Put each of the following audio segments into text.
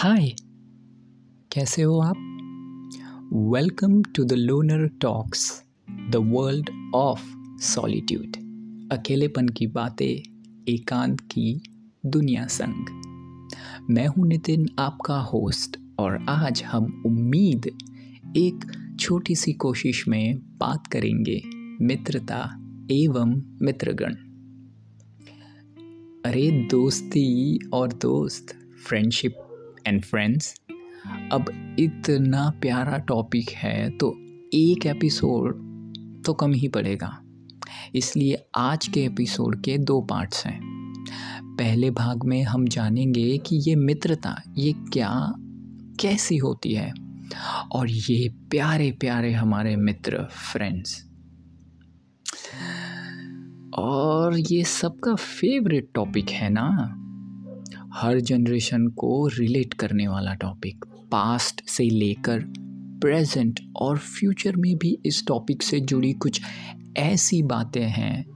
हाय, कैसे हो आप? Welcome to the loner talks the world of solitude अकेलेपन की बातें, एकांत की दुनिया संग। मैं हूँ नितिन, आपका होस्ट और आज हम उम्मीद, एक छोटी सी कोशिश में बात करेंगे मित्रता एवं मित्रगण। अरे दोस्ती और दोस्त फ्रेंडशिप एंड फ्रेंड्स अब इतना प्यारा टॉपिक है तो एक एपिसोड तो कम ही पड़ेगा। इसलिए आज के एपिसोड के दो पार्ट्स हैं। पहले भाग में हम जानेंगे कि ये मित्रता, ये क्या, कैसी होती है। और ये प्यारे प्यारे हमारे मित्र फ्रेंड्स और ये सबका फेवरेट टॉपिक है ना। हर जनरेशन को रिलेट करने वाला टॉपिक पास्ट से लेकर प्रेजेंट और फ्यूचर में भी इस टॉपिक से जुड़ी कुछ ऐसी बातें हैं,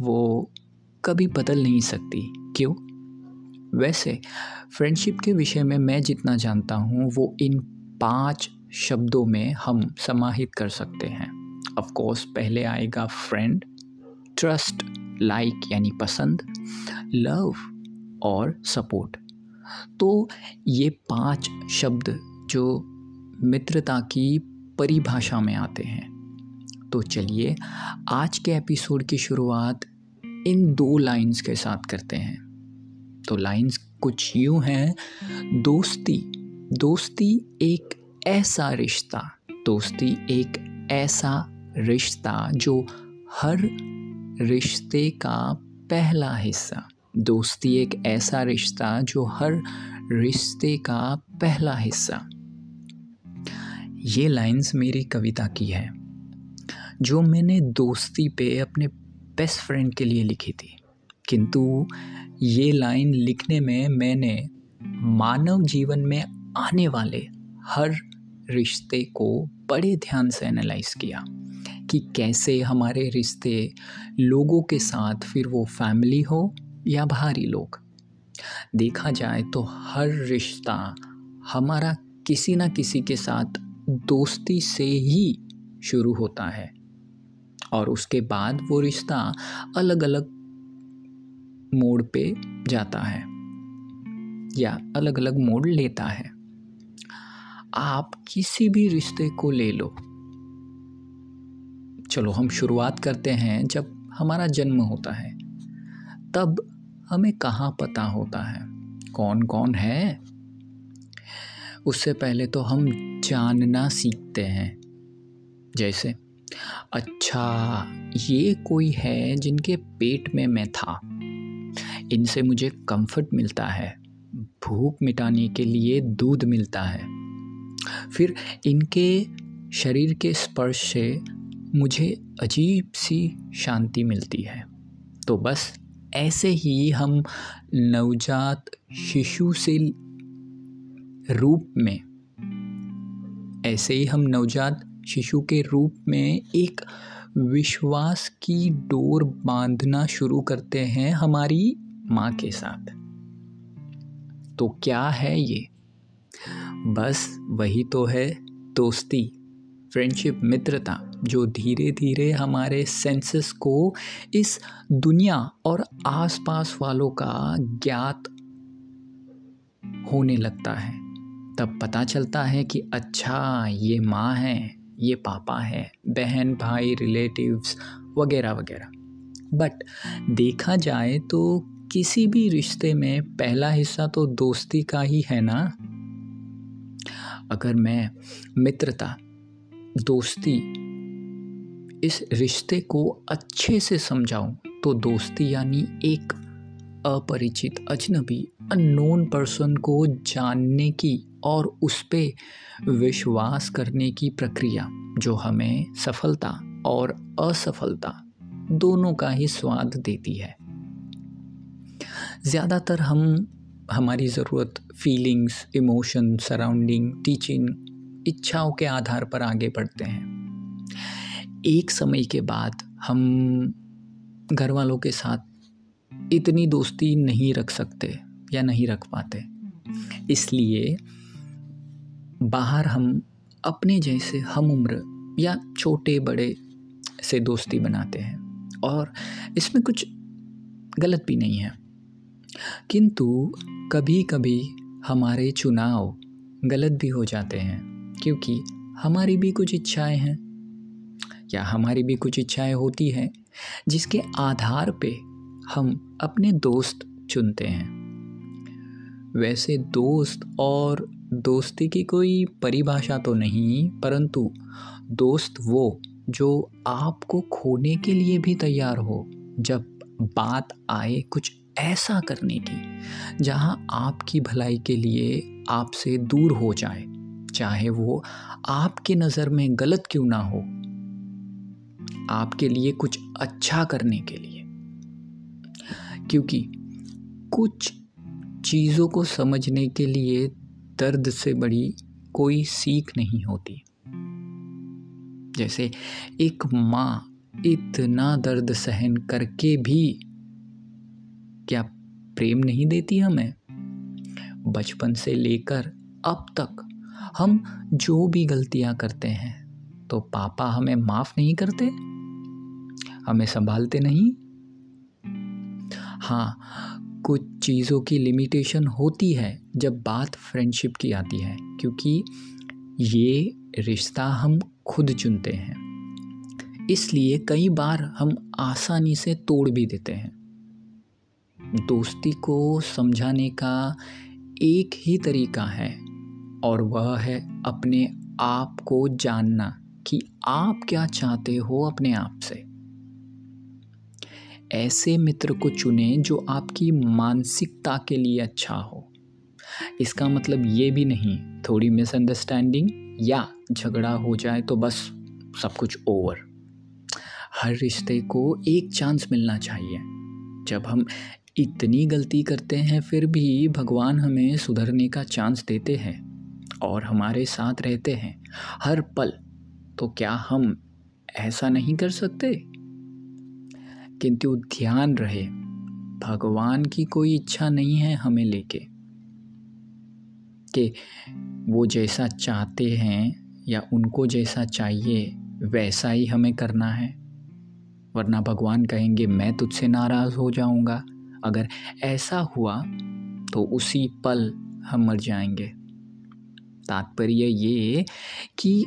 वो कभी बदल नहीं सकती। क्यों? वैसे फ्रेंडशिप के विषय में मैं जितना जानता हूँ, वो इन पाँच शब्दों में हम समाहित कर सकते हैं। ऑफ़ कोर्स पहले आएगा फ्रेंड ट्रस्ट लाइक यानी पसंद लव और सपोर्ट। तो ये पाँच शब्द जो मित्रता की परिभाषा में आते हैं। तो चलिए आज के एपिसोड की शुरुआत इन दो लाइंस के साथ करते हैं। तो लाइंस कुछ यूँ हैं, दोस्ती। दोस्ती एक ऐसा रिश्ता, दोस्ती एक ऐसा रिश्ता जो हर रिश्ते का पहला हिस्सा दोस्ती एक ऐसा रिश्ता जो हर रिश्ते का पहला हिस्सा। ये लाइंस मेरी कविता की है, जो मैंने दोस्ती पे अपने बेस्ट फ्रेंड के लिए लिखी थी। किंतु ये लाइन लिखने में मैंने मानव जीवन में आने वाले हर रिश्ते को बड़े ध्यान से एनालाइज किया कि कैसे हमारे रिश्ते लोगों के साथ, फिर वो फैमिली हो या बाहरी लोग। देखा जाए तो हर रिश्ता हमारा किसी ना किसी के साथ दोस्ती से ही शुरू होता है। और उसके बाद वो रिश्ता अलग अलग मोड़ पे जाता है या अलग अलग मोड़ लेता है। आप किसी भी रिश्ते को ले लो। चलो, हम शुरुआत करते हैं जब हमारा जन्म होता है। तब हमें कहाँ पता होता है? कौन कौन है? उससे पहले तो हम जानना सीखते हैं। जैसे अच्छा ये कोई है जिनके पेट में मैं था। इनसे मुझे कंफर्ट मिलता है। भूख मिटाने के लिए दूध मिलता है। फिर इनके शरीर के स्पर्श से मुझे अजीब सी शांति मिलती है। तो बस ऐसे ही हम नवजात शिशु से रूप में, ऐसे ही हम नवजात शिशु के रूप में एक विश्वास की डोर बांधना शुरू करते हैं हमारी माँ के साथ। तो क्या है ये? बस वही तो है दोस्ती। फ्रेंडशिप मित्रता, जो धीरे धीरे हमारे सेंसेस को इस दुनिया और आसपास वालों का ज्ञात होने लगता है। तब पता चलता है कि अच्छा ये माँ है, ये पापा है, बहन, भाई रिलेटिव्स वगैरह वगैरह। बट देखा जाए तो किसी भी रिश्ते में पहला हिस्सा तो दोस्ती का ही है ना? अगर मैं मित्रता दोस्ती। इस रिश्ते को अच्छे से समझाऊं तो दोस्ती यानी एक अपरिचित, अजनबी अननोन पर्सन को जानने की और उस पर विश्वास करने की प्रक्रिया, जो हमें सफलता और असफलता दोनों का ही स्वाद देती है। ज़्यादातर हम, हमारी ज़रूरत फीलिंग्स इमोशन सराउंडिंग टीचिंग इच्छाओं के आधार पर आगे बढ़ते हैं। एक समय के बाद हम घर वालों के साथ इतनी दोस्ती नहीं रख सकते या नहीं रख पाते। इसलिए बाहर हम अपने जैसे हम उम्र या छोटे बड़े से दोस्ती बनाते हैं और इसमें कुछ गलत भी नहीं है। किंतु कभी कभी हमारे चुनाव गलत भी हो जाते हैं। क्योंकि हमारी भी कुछ इच्छाएँ हैं। या हमारी भी कुछ इच्छाएँ होती हैं, जिसके आधार पे हम अपने दोस्त चुनते हैं। वैसे दोस्त और दोस्ती की कोई परिभाषा तो नहीं, परंतु दोस्त वो जो आपको खोने के लिए भी तैयार हो। जब बात आए कुछ ऐसा करने की, जहाँ आपकी भलाई के लिए आपसे दूर हो जाए चाहे वो आपके नज़र में गलत क्यों ना हो, आपके लिए कुछ अच्छा करने के लिए। क्योंकि कुछ चीज़ों को समझने के लिए दर्द से बड़ी कोई सीख नहीं होती। जैसे एक माँ इतना दर्द सहन करके भी क्या प्रेम नहीं देती हमें? बचपन से लेकर अब तक हम जो भी गलतियाँ करते हैं तो पापा हमें माफ़ नहीं करते, हमें संभालते नहीं। हाँ कुछ चीज़ों की लिमिटेशन होती है जब बात फ्रेंडशिप की आती है, क्योंकि ये रिश्ता हम खुद चुनते हैं। इसलिए कई बार हम आसानी से तोड़ भी देते हैं। दोस्ती को समझाने का एक ही तरीका है और वह है अपने आप को जानना कि आप क्या चाहते हो अपने आप से। ऐसे मित्र को चुने जो आपकी मानसिकता के लिए अच्छा हो। इसका मतलब ये भी नहीं, थोड़ी मिसअंडरस्टैंडिंग या झगड़ा हो जाए तो बस सब कुछ ओवर हर रिश्ते को एक चांस मिलना चाहिए। जब हम इतनी गलती करते हैं, फिर भी भगवान हमें सुधरने का चांस देते हैं। और हमारे साथ रहते हैं। हर पल। तो क्या हम ऐसा नहीं कर सकते? किंतु ध्यान रहे, भगवान की कोई इच्छा नहीं है हमें लेके। कि वो जैसा चाहते हैं या उनको जैसा चाहिए, वैसा ही हमें करना है। वरना भगवान कहेंगे, मैं तुझसे नाराज़ हो जाऊँगा। अगर ऐसा हुआ तो उसी पल हम मर जाएँगे। तात्पर्य ये कि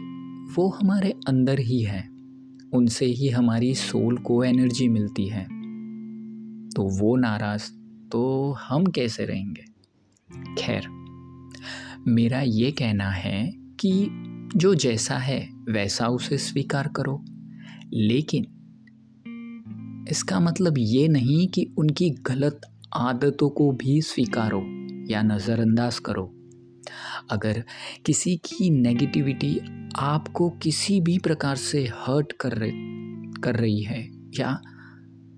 वो हमारे अंदर ही है। उनसे ही हमारी सोल को एनर्जी मिलती है। तो वो नाराज़ तो हम कैसे रहेंगे? खैर, मेरा ये कहना है कि जो जैसा है, वैसा उसे स्वीकार करो। लेकिन इसका मतलब ये नहीं कि उनकी गलत आदतों को भी स्वीकारो या नज़रअंदाज करो। अगर किसी की नेगेटिविटी आपको किसी भी प्रकार से हर्ट कर रही कर रही है या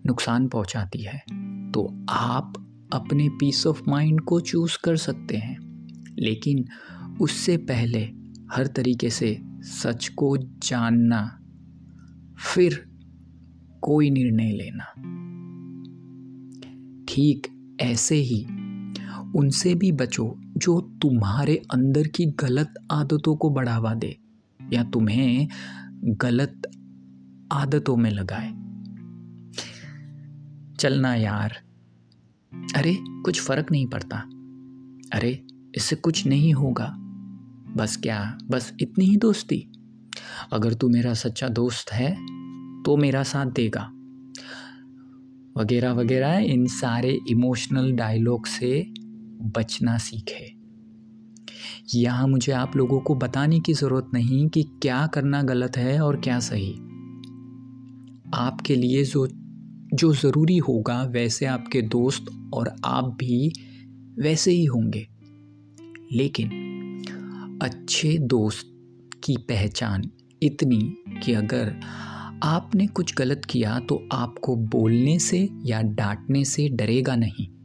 नुकसान पहुंचाती है तो आप अपने पीस ऑफ़ माइंड को चूज़ कर सकते हैं। लेकिन उससे पहले हर तरीके से सच को जानना, फिर कोई निर्णय लेना। ठीक ऐसे ही उनसे भी बचो। जो तुम्हारे अंदर की गलत आदतों को बढ़ावा दे या तुम्हें गलत आदतों में लगाए। चलना यार। अरे, कुछ फ़र्क नहीं पड़ता। अरे, इससे कुछ नहीं होगा। बस क्या, बस इतनी ही दोस्ती। अगर तू मेरा सच्चा दोस्त है तो मेरा साथ देगा। वगैरह वगैरह, इन सारे इमोशनल डायलॉग से बचना सीखे। यहाँ मुझे आप लोगों को बताने की ज़रूरत नहीं कि क्या करना गलत है और क्या सही। आपके लिए जो जो ज़रूरी होगा, वैसे आपके दोस्त और आप भी वैसे ही होंगे। लेकिन अच्छे दोस्त की पहचान इतनी कि अगर आपने कुछ गलत किया तो आपको बोलने से या डांटने से डरेगा नहीं।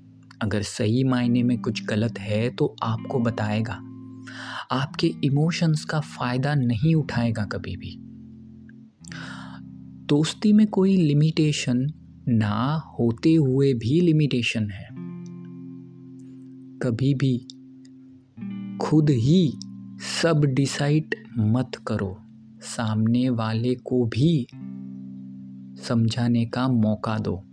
अगर सही मायने में कुछ गलत है तो आपको बताएगा। आपके इमोशंस का फ़ायदा नहीं उठाएगा कभी भी। दोस्ती में कोई लिमिटेशन ना होते हुए भी लिमिटेशन है। कभी भी खुद ही सब डिसाइड मत करो। सामने वाले को भी समझाने का मौका दो।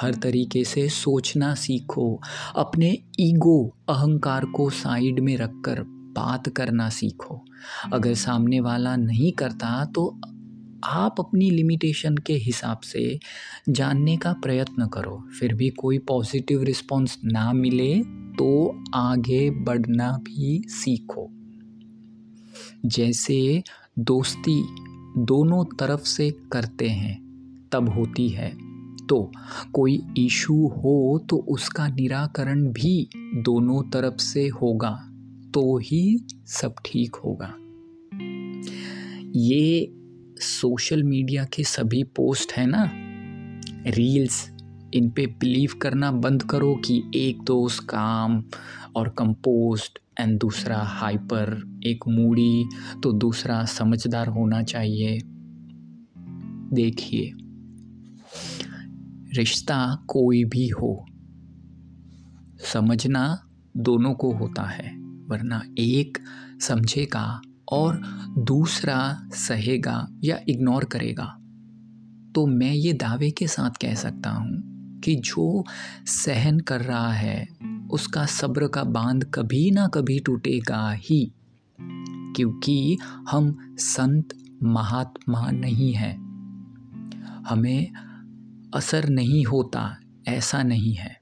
हर तरीके से सोचना सीखो, अपने ईगो, अहंकार को साइड में रखकर बात करना सीखो। अगर सामने वाला नहीं करता तो आप अपनी लिमिटेशन के हिसाब से जानने का प्रयत्न करो। फिर भी कोई पॉजिटिव रिस्पॉन्स ना मिले तो आगे बढ़ना भी सीखो। जैसे दोस्ती दोनों तरफ़ से करते हैं, तब होती है। तो कोई इशू हो तो उसका निराकरण भी दोनों तरफ़ से होगा तो ही सब ठीक होगा। ये सोशल मीडिया के सभी पोस्ट है ना? रील्स, इन पे बिलीव करना बंद करो कि एक दोस्त काम और कंपोस्ट एंड दूसरा हाइपर, एक मूडी तो दूसरा समझदार होना चाहिए। देखिए रिश्ता कोई भी हो, समझना दोनों को होता है, वरना एक समझेगा और दूसरा सहेगा या इग्नोर करेगा। तो मैं ये दावे के साथ कह सकता हूँ कि जो सहन कर रहा है, उसका सब्र का बाँध कभी ना कभी टूटेगा ही, क्योंकि हम संत महात्मा नहीं हैं। हमें असर नहीं होता, ऐसा नहीं है।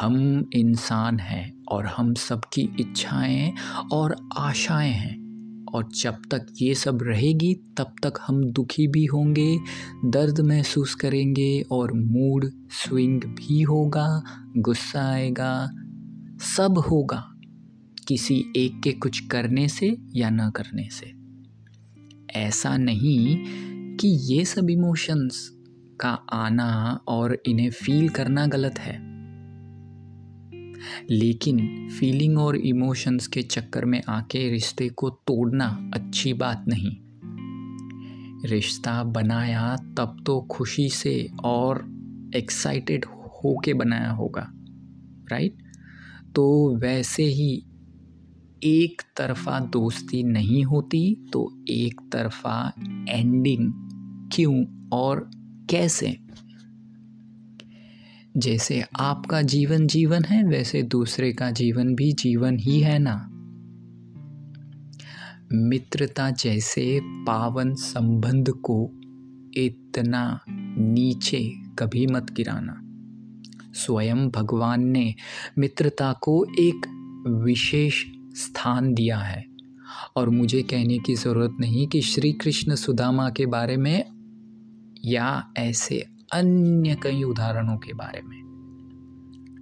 हम इंसान हैं और हम सबकी इच्छाएँ और आशाएँ हैं और जब तक ये सब रहेगी, तब तक हम दुखी भी होंगे, दर्द महसूस करेंगे और मूड स्विंग भी होगा, गुस्सा आएगा, सब होगा, किसी एक के कुछ करने से या ना करने से। ऐसा नहीं कि ये सब इमोशंस का आना और इन्हें फील करना गलत है। लेकिन फीलिंग और इमोशंस के चक्कर में आके रिश्ते को तोड़ना अच्छी बात नहीं। रिश्ता बनाया तब तो खुशी से और एक्साइटेड हो के बनाया होगा राइट तो वैसे ही एक तरफा दोस्ती नहीं होती तो एक तरफा एंडिंग क्यों और कैसे? जैसे आपका जीवन जीवन है, वैसे दूसरे का जीवन भी जीवन ही है ना। मित्रता जैसे पावन संबंध को इतना नीचे कभी मत गिराना। स्वयं भगवान ने मित्रता को एक विशेष स्थान दिया है। और मुझे कहने की ज़रूरत नहीं कि श्री कृष्ण सुदामा के बारे में या ऐसे अन्य कई उदाहरणों के बारे में।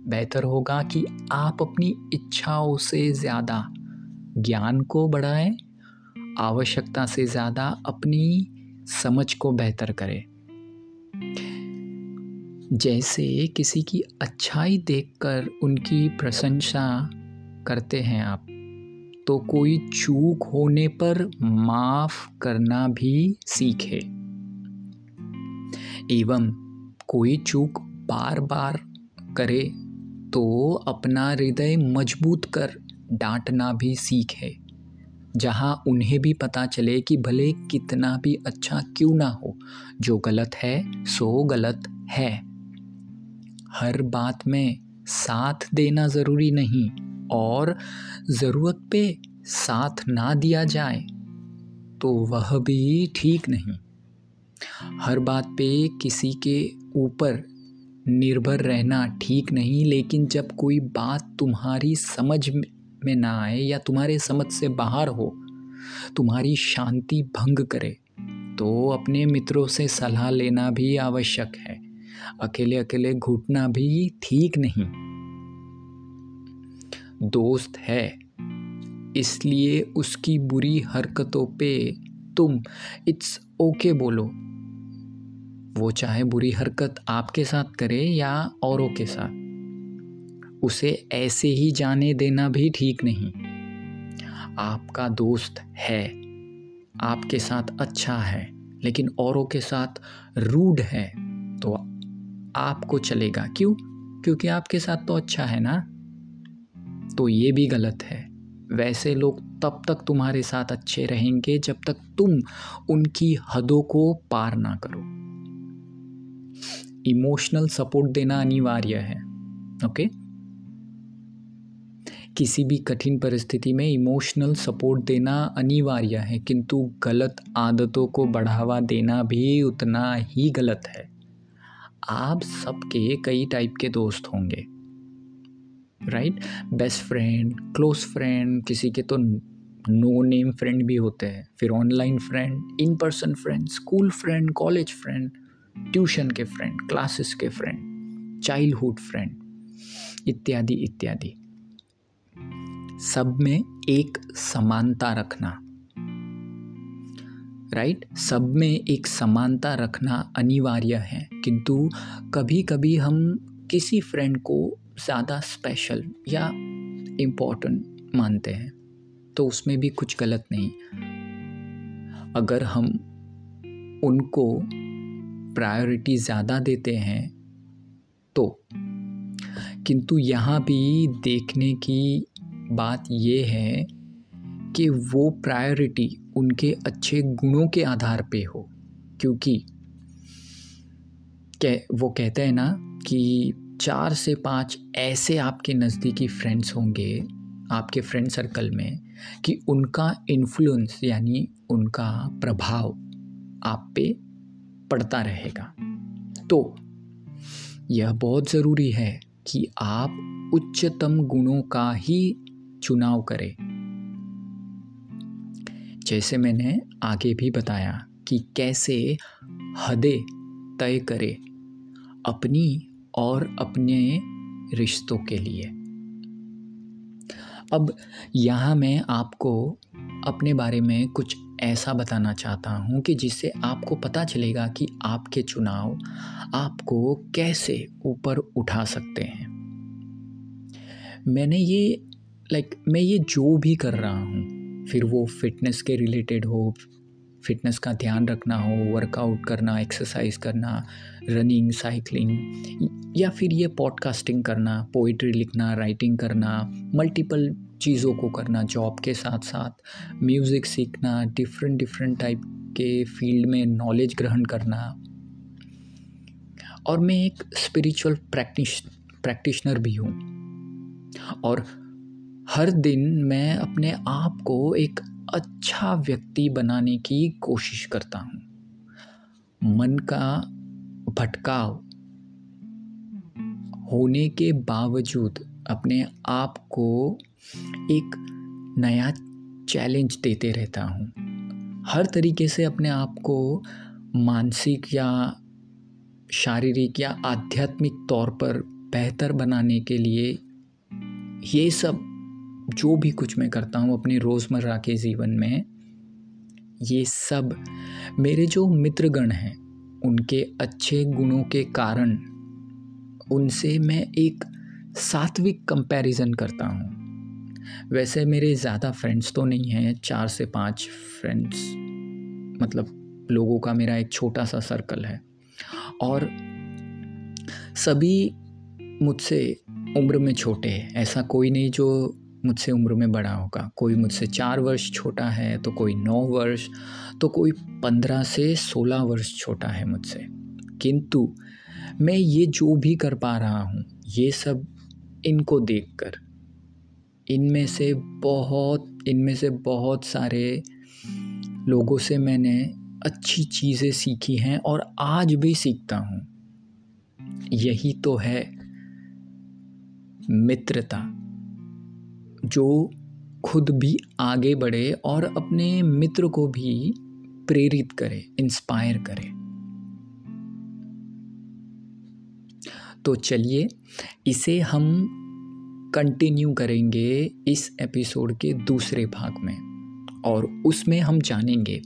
बेहतर होगा कि आप अपनी इच्छाओं से ज़्यादा ज्ञान को बढ़ाएँ, आवश्यकता से ज़्यादा अपनी समझ को बेहतर करें। जैसे किसी की अच्छाई देखकर उनकी प्रशंसा करते हैं आप तो कोई चूक होने पर माफ़ करना भी सीखे। एवं कोई चूक बार बार करे तो अपना हृदय मज़बूत कर डांटना भी सीखे जहाँ उन्हें भी पता चले कि भले कितना भी अच्छा क्यों ना हो, जो गलत है, सो गलत है। हर बात में साथ देना ज़रूरी नहीं और ज़रूरत पे साथ ना दिया जाए तो वह भी ठीक नहीं। हर बात पे किसी के ऊपर निर्भर रहना ठीक नहीं, लेकिन जब कोई बात तुम्हारी समझ में ना आए या तुम्हारे समझ से बाहर हो, तुम्हारी शांति भंग करे तो अपने मित्रों से सलाह लेना भी आवश्यक है। अकेले अकेले घुटना भी ठीक नहीं। दोस्त है, इसलिए उसकी बुरी हरकतों पे तुम इट्स ओके बोलो। वो चाहे बुरी हरकत आपके साथ करे या औरों के साथ। उसे ऐसे ही जाने देना भी ठीक नहीं। आपका दोस्त है, आपके साथ अच्छा है, लेकिन औरों के साथ रूड है तो आपको चलेगा। क्यों? क्योंकि आपके साथ तो अच्छा है ना? तो ये भी गलत है। वैसे लोग तब तक तुम्हारे साथ अच्छे रहेंगे जब तक तुम उनकी हदों को पार ना करो। इमोशनल सपोर्ट देना अनिवार्य है ओके किसी भी कठिन परिस्थिति में इमोशनल सपोर्ट देना अनिवार्य है, किंतु गलत आदतों को बढ़ावा देना भी उतना ही गलत है। आप सबके कई टाइप के दोस्त होंगे। Right best friend close friend किसी के तो नो नेम फ्रेंड भी होते हैं। फिर online friend in person friend school friend college friend tuition के फ्रेंड क्लासेस के फ्रेंड चाइल्डहुड फ्रेंड इत्यादि इत्यादि। सब में एक समानता रखना राइट right? सब में एक समानता रखना अनिवार्य है। किंतु कभी कभी हम किसी फ्रेंड को ज़्यादा स्पेशल या इम्पोर्टेंट मानते हैं तो उसमें भी कुछ गलत नहीं। अगर हम उनको प्रायोरिटी ज़्यादा देते हैं तो। किंतु यहाँ भी देखने की बात ये है कि वो प्रायोरिटी उनके अच्छे गुणों के आधार पे हो, क्योंकि वो कहते हैं ना कि चार से पाँच ऐसे आपके नज़दीकी फ्रेंड्स होंगे, आपके फ्रेंड सर्कल में, कि उनका इन्फ्लुएंस यानी उनका प्रभाव आप पे पड़ता रहेगा। तो यह बहुत ज़रूरी है कि आप उच्चतम गुणों का ही चुनाव करें। जैसे मैंने आगे भी बताया कि कैसे हदें तय करें, अपनी और अपने रिश्तों के लिए। अब यहाँ मैं आपको अपने बारे में कुछ ऐसा बताना चाहता हूँ कि जिससे आपको पता चलेगा कि आपके चुनाव आपको कैसे ऊपर उठा सकते हैं। मैंने ये लाइक मैं ये जो भी कर रहा हूँ, फिर वो फिटनेस के रिलेटेड हो फिटनेस का ध्यान रखना हो वर्कआउट करना एक्सरसाइज करना रनिंग साइकिलिंग या फिर ये पॉडकास्टिंग करना पोइट्री लिखना राइटिंग करना मल्टीपल चीज़ों को करना जॉब के साथ साथ म्यूज़िक सीखना डिफरेंट डिफरेंट टाइप के फ़ील्ड में नॉलेज ग्रहण करना। और मैं एक स्पिरिचुअल प्रैक्टिश प्रैक्टिशनर भी हूँ। और हर दिन मैं अपने आप को एक अच्छा व्यक्ति बनाने की कोशिश करता हूँ। मन का भटकाव होने के बावजूद अपने आप को एक नया चैलेंज देते रहता हूँ। हर तरीके से अपने आप को मानसिक या शारीरिक या आध्यात्मिक तौर पर बेहतर बनाने के लिए ये सब जो भी कुछ मैं करता हूँ अपने रोज़मर्रा के जीवन में, ये सब मेरे जो मित्रगण हैं उनके अच्छे गुणों के कारण, उनसे मैं एक सात्विक कंपैरिजन करता हूँ। वैसे मेरे ज़्यादा फ्रेंड्स तो नहीं हैं, चार से पाँच फ्रेंड्स मतलब लोगों का मेरा एक छोटा सा सर्कल है। और सभी मुझसे उम्र में छोटे हैं, ऐसा कोई नहीं जो मुझसे उम्र में बड़ा होगा। कोई मुझसे चार वर्ष छोटा है तो कोई नौ वर्ष तो कोई पंद्रह से सोलह वर्ष छोटा है मुझसे। किंतु मैं ये जो भी कर पा रहा हूँ, ये सब इनको देखकर, इनमें से बहुत, इनमें से बहुत सारे लोगों से मैंने अच्छी चीज़ें सीखी हैं और आज भी सीखता हूँ। यही तो है मित्रता, जो खुद भी आगे बढ़े और अपने मित्र को भी प्रेरित करे इंस्पायर करे। तो चलिए, इसे हम कंटिन्यू करेंगे इस एपिसोड के दूसरे भाग में। और उसमें हम जानेंगे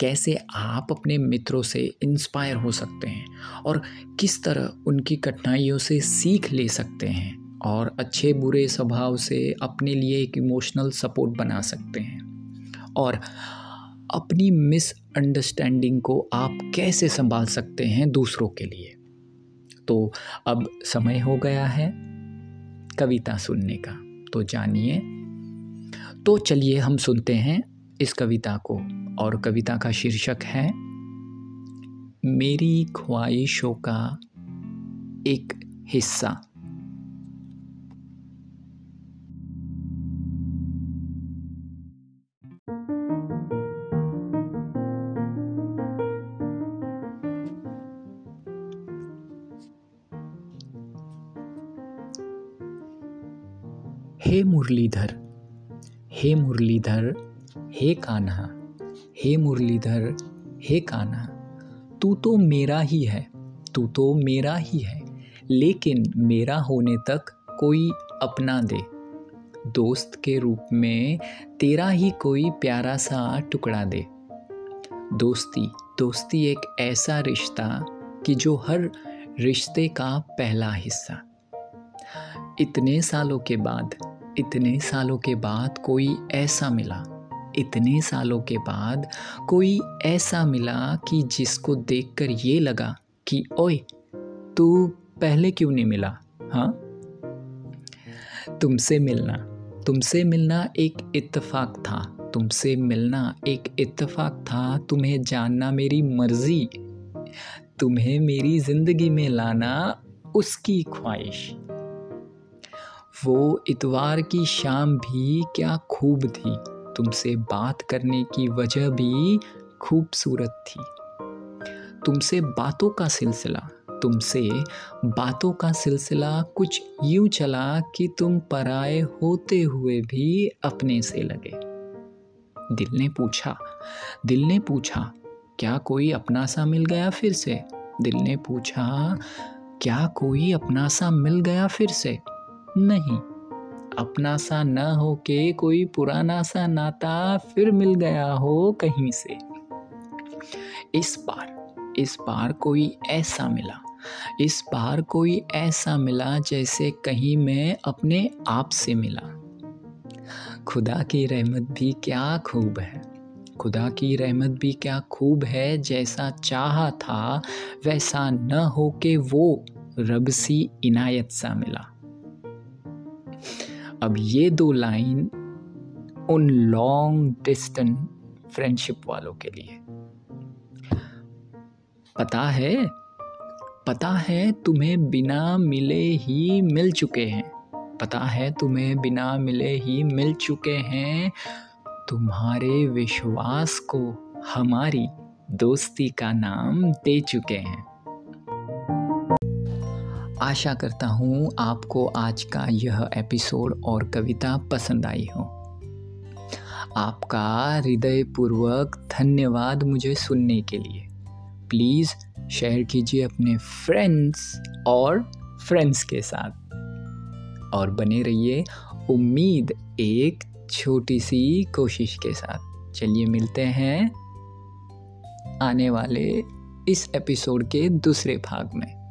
कैसे आप अपने मित्रों से इंस्पायर हो सकते हैं और किस तरह उनकी कठिनाइयों से सीख ले सकते हैं और अच्छे बुरे स्वभाव से अपने लिए एक इमोशनल सपोर्ट बना सकते हैं। और अपनी मिसअंडरस्टैंडिंग को आप कैसे संभाल सकते हैं दूसरों के लिए? तो अब समय हो गया है कविता सुनने का। तो जानिए। तो चलिए हम सुनते हैं इस कविता को। और कविता का शीर्षक है, मेरी ख्वाहिशों का एक हिस्सा। मुरलीधर। हे मुरलीधर, हे कान्हा, हे मुरलीधर, हे कान्हा, तू तो मेरा ही है, तू तो मेरा ही है, लेकिन मेरा होने तक कोई अपना दे। दोस्त के रूप में तेरा ही कोई प्यारा सा टुकड़ा दे। दोस्ती दोस्ती एक ऐसा रिश्ता कि जो हर रिश्ते का पहला हिस्सा। इतने सालों के बाद इतने सालों के बाद कोई ऐसा मिला। इतने सालों के बाद कोई ऐसा मिला कि जिसको देखकर ये लगा कि, ओए, तू पहले क्यों नहीं मिला हाँ? तुमसे मिलना तुमसे मिलना एक इत्तेफाक था, तुमसे मिलना एक इत्तेफाक था, तुम्हें जानना मेरी मर्ज़ी, तुम्हें मेरी ज़िंदगी में लाना उसकी ख्वाहिश। वो इतवार की शाम भी क्या खूब थी। तुमसे बात करने की वजह भी खूबसूरत थी। तुमसे बातों का सिलसिला, तुमसे बातों का सिलसिला कुछ यूँ चला कि तुम पराए होते हुए भी अपने से लगे। दिल ने पूछा, दिल ने पूछा, क्या कोई अपना सा मिल गया फिर से? दिल ने पूछा, क्या कोई अपना सा मिल गया फिर से? नहीं। अपना सा न हो के कोई पुराना सा नाता फिर मिल गया हो कहीं से। इस बार इस बार कोई ऐसा मिला। इस बार कोई ऐसा मिला जैसे कहीं मैं अपने आप से मिला। खुदा की रहमत भी क्या खूब है। खुदा की रहमत भी क्या खूब है जैसा चाहा था, वैसा न हो के वो रब सी इनायत सा मिला। अब ये दो लाइन उन लॉन्ग डिस्टेंस फ्रेंडशिप वालों के लिए। पता है पता है तुम्हें बिना मिले ही मिल चुके हैं। पता है तुम्हें बिना मिले ही मिल चुके हैं। तुम्हारे विश्वास को हमारी दोस्ती का नाम दे चुके हैं। आशा करता हूँ आपको आज का यह एपिसोड और कविता पसंद आई हो। आपका हृदयपूर्वक धन्यवाद मुझे सुनने के लिए। प्लीज़ शेयर कीजिए अपने फ्रेंड्स और फ्रेंड्स के साथ। और बने रहिए उम्मीद एक छोटी सी कोशिश के साथ। चलिए मिलते हैं आने वाले इस एपिसोड के दूसरे भाग में।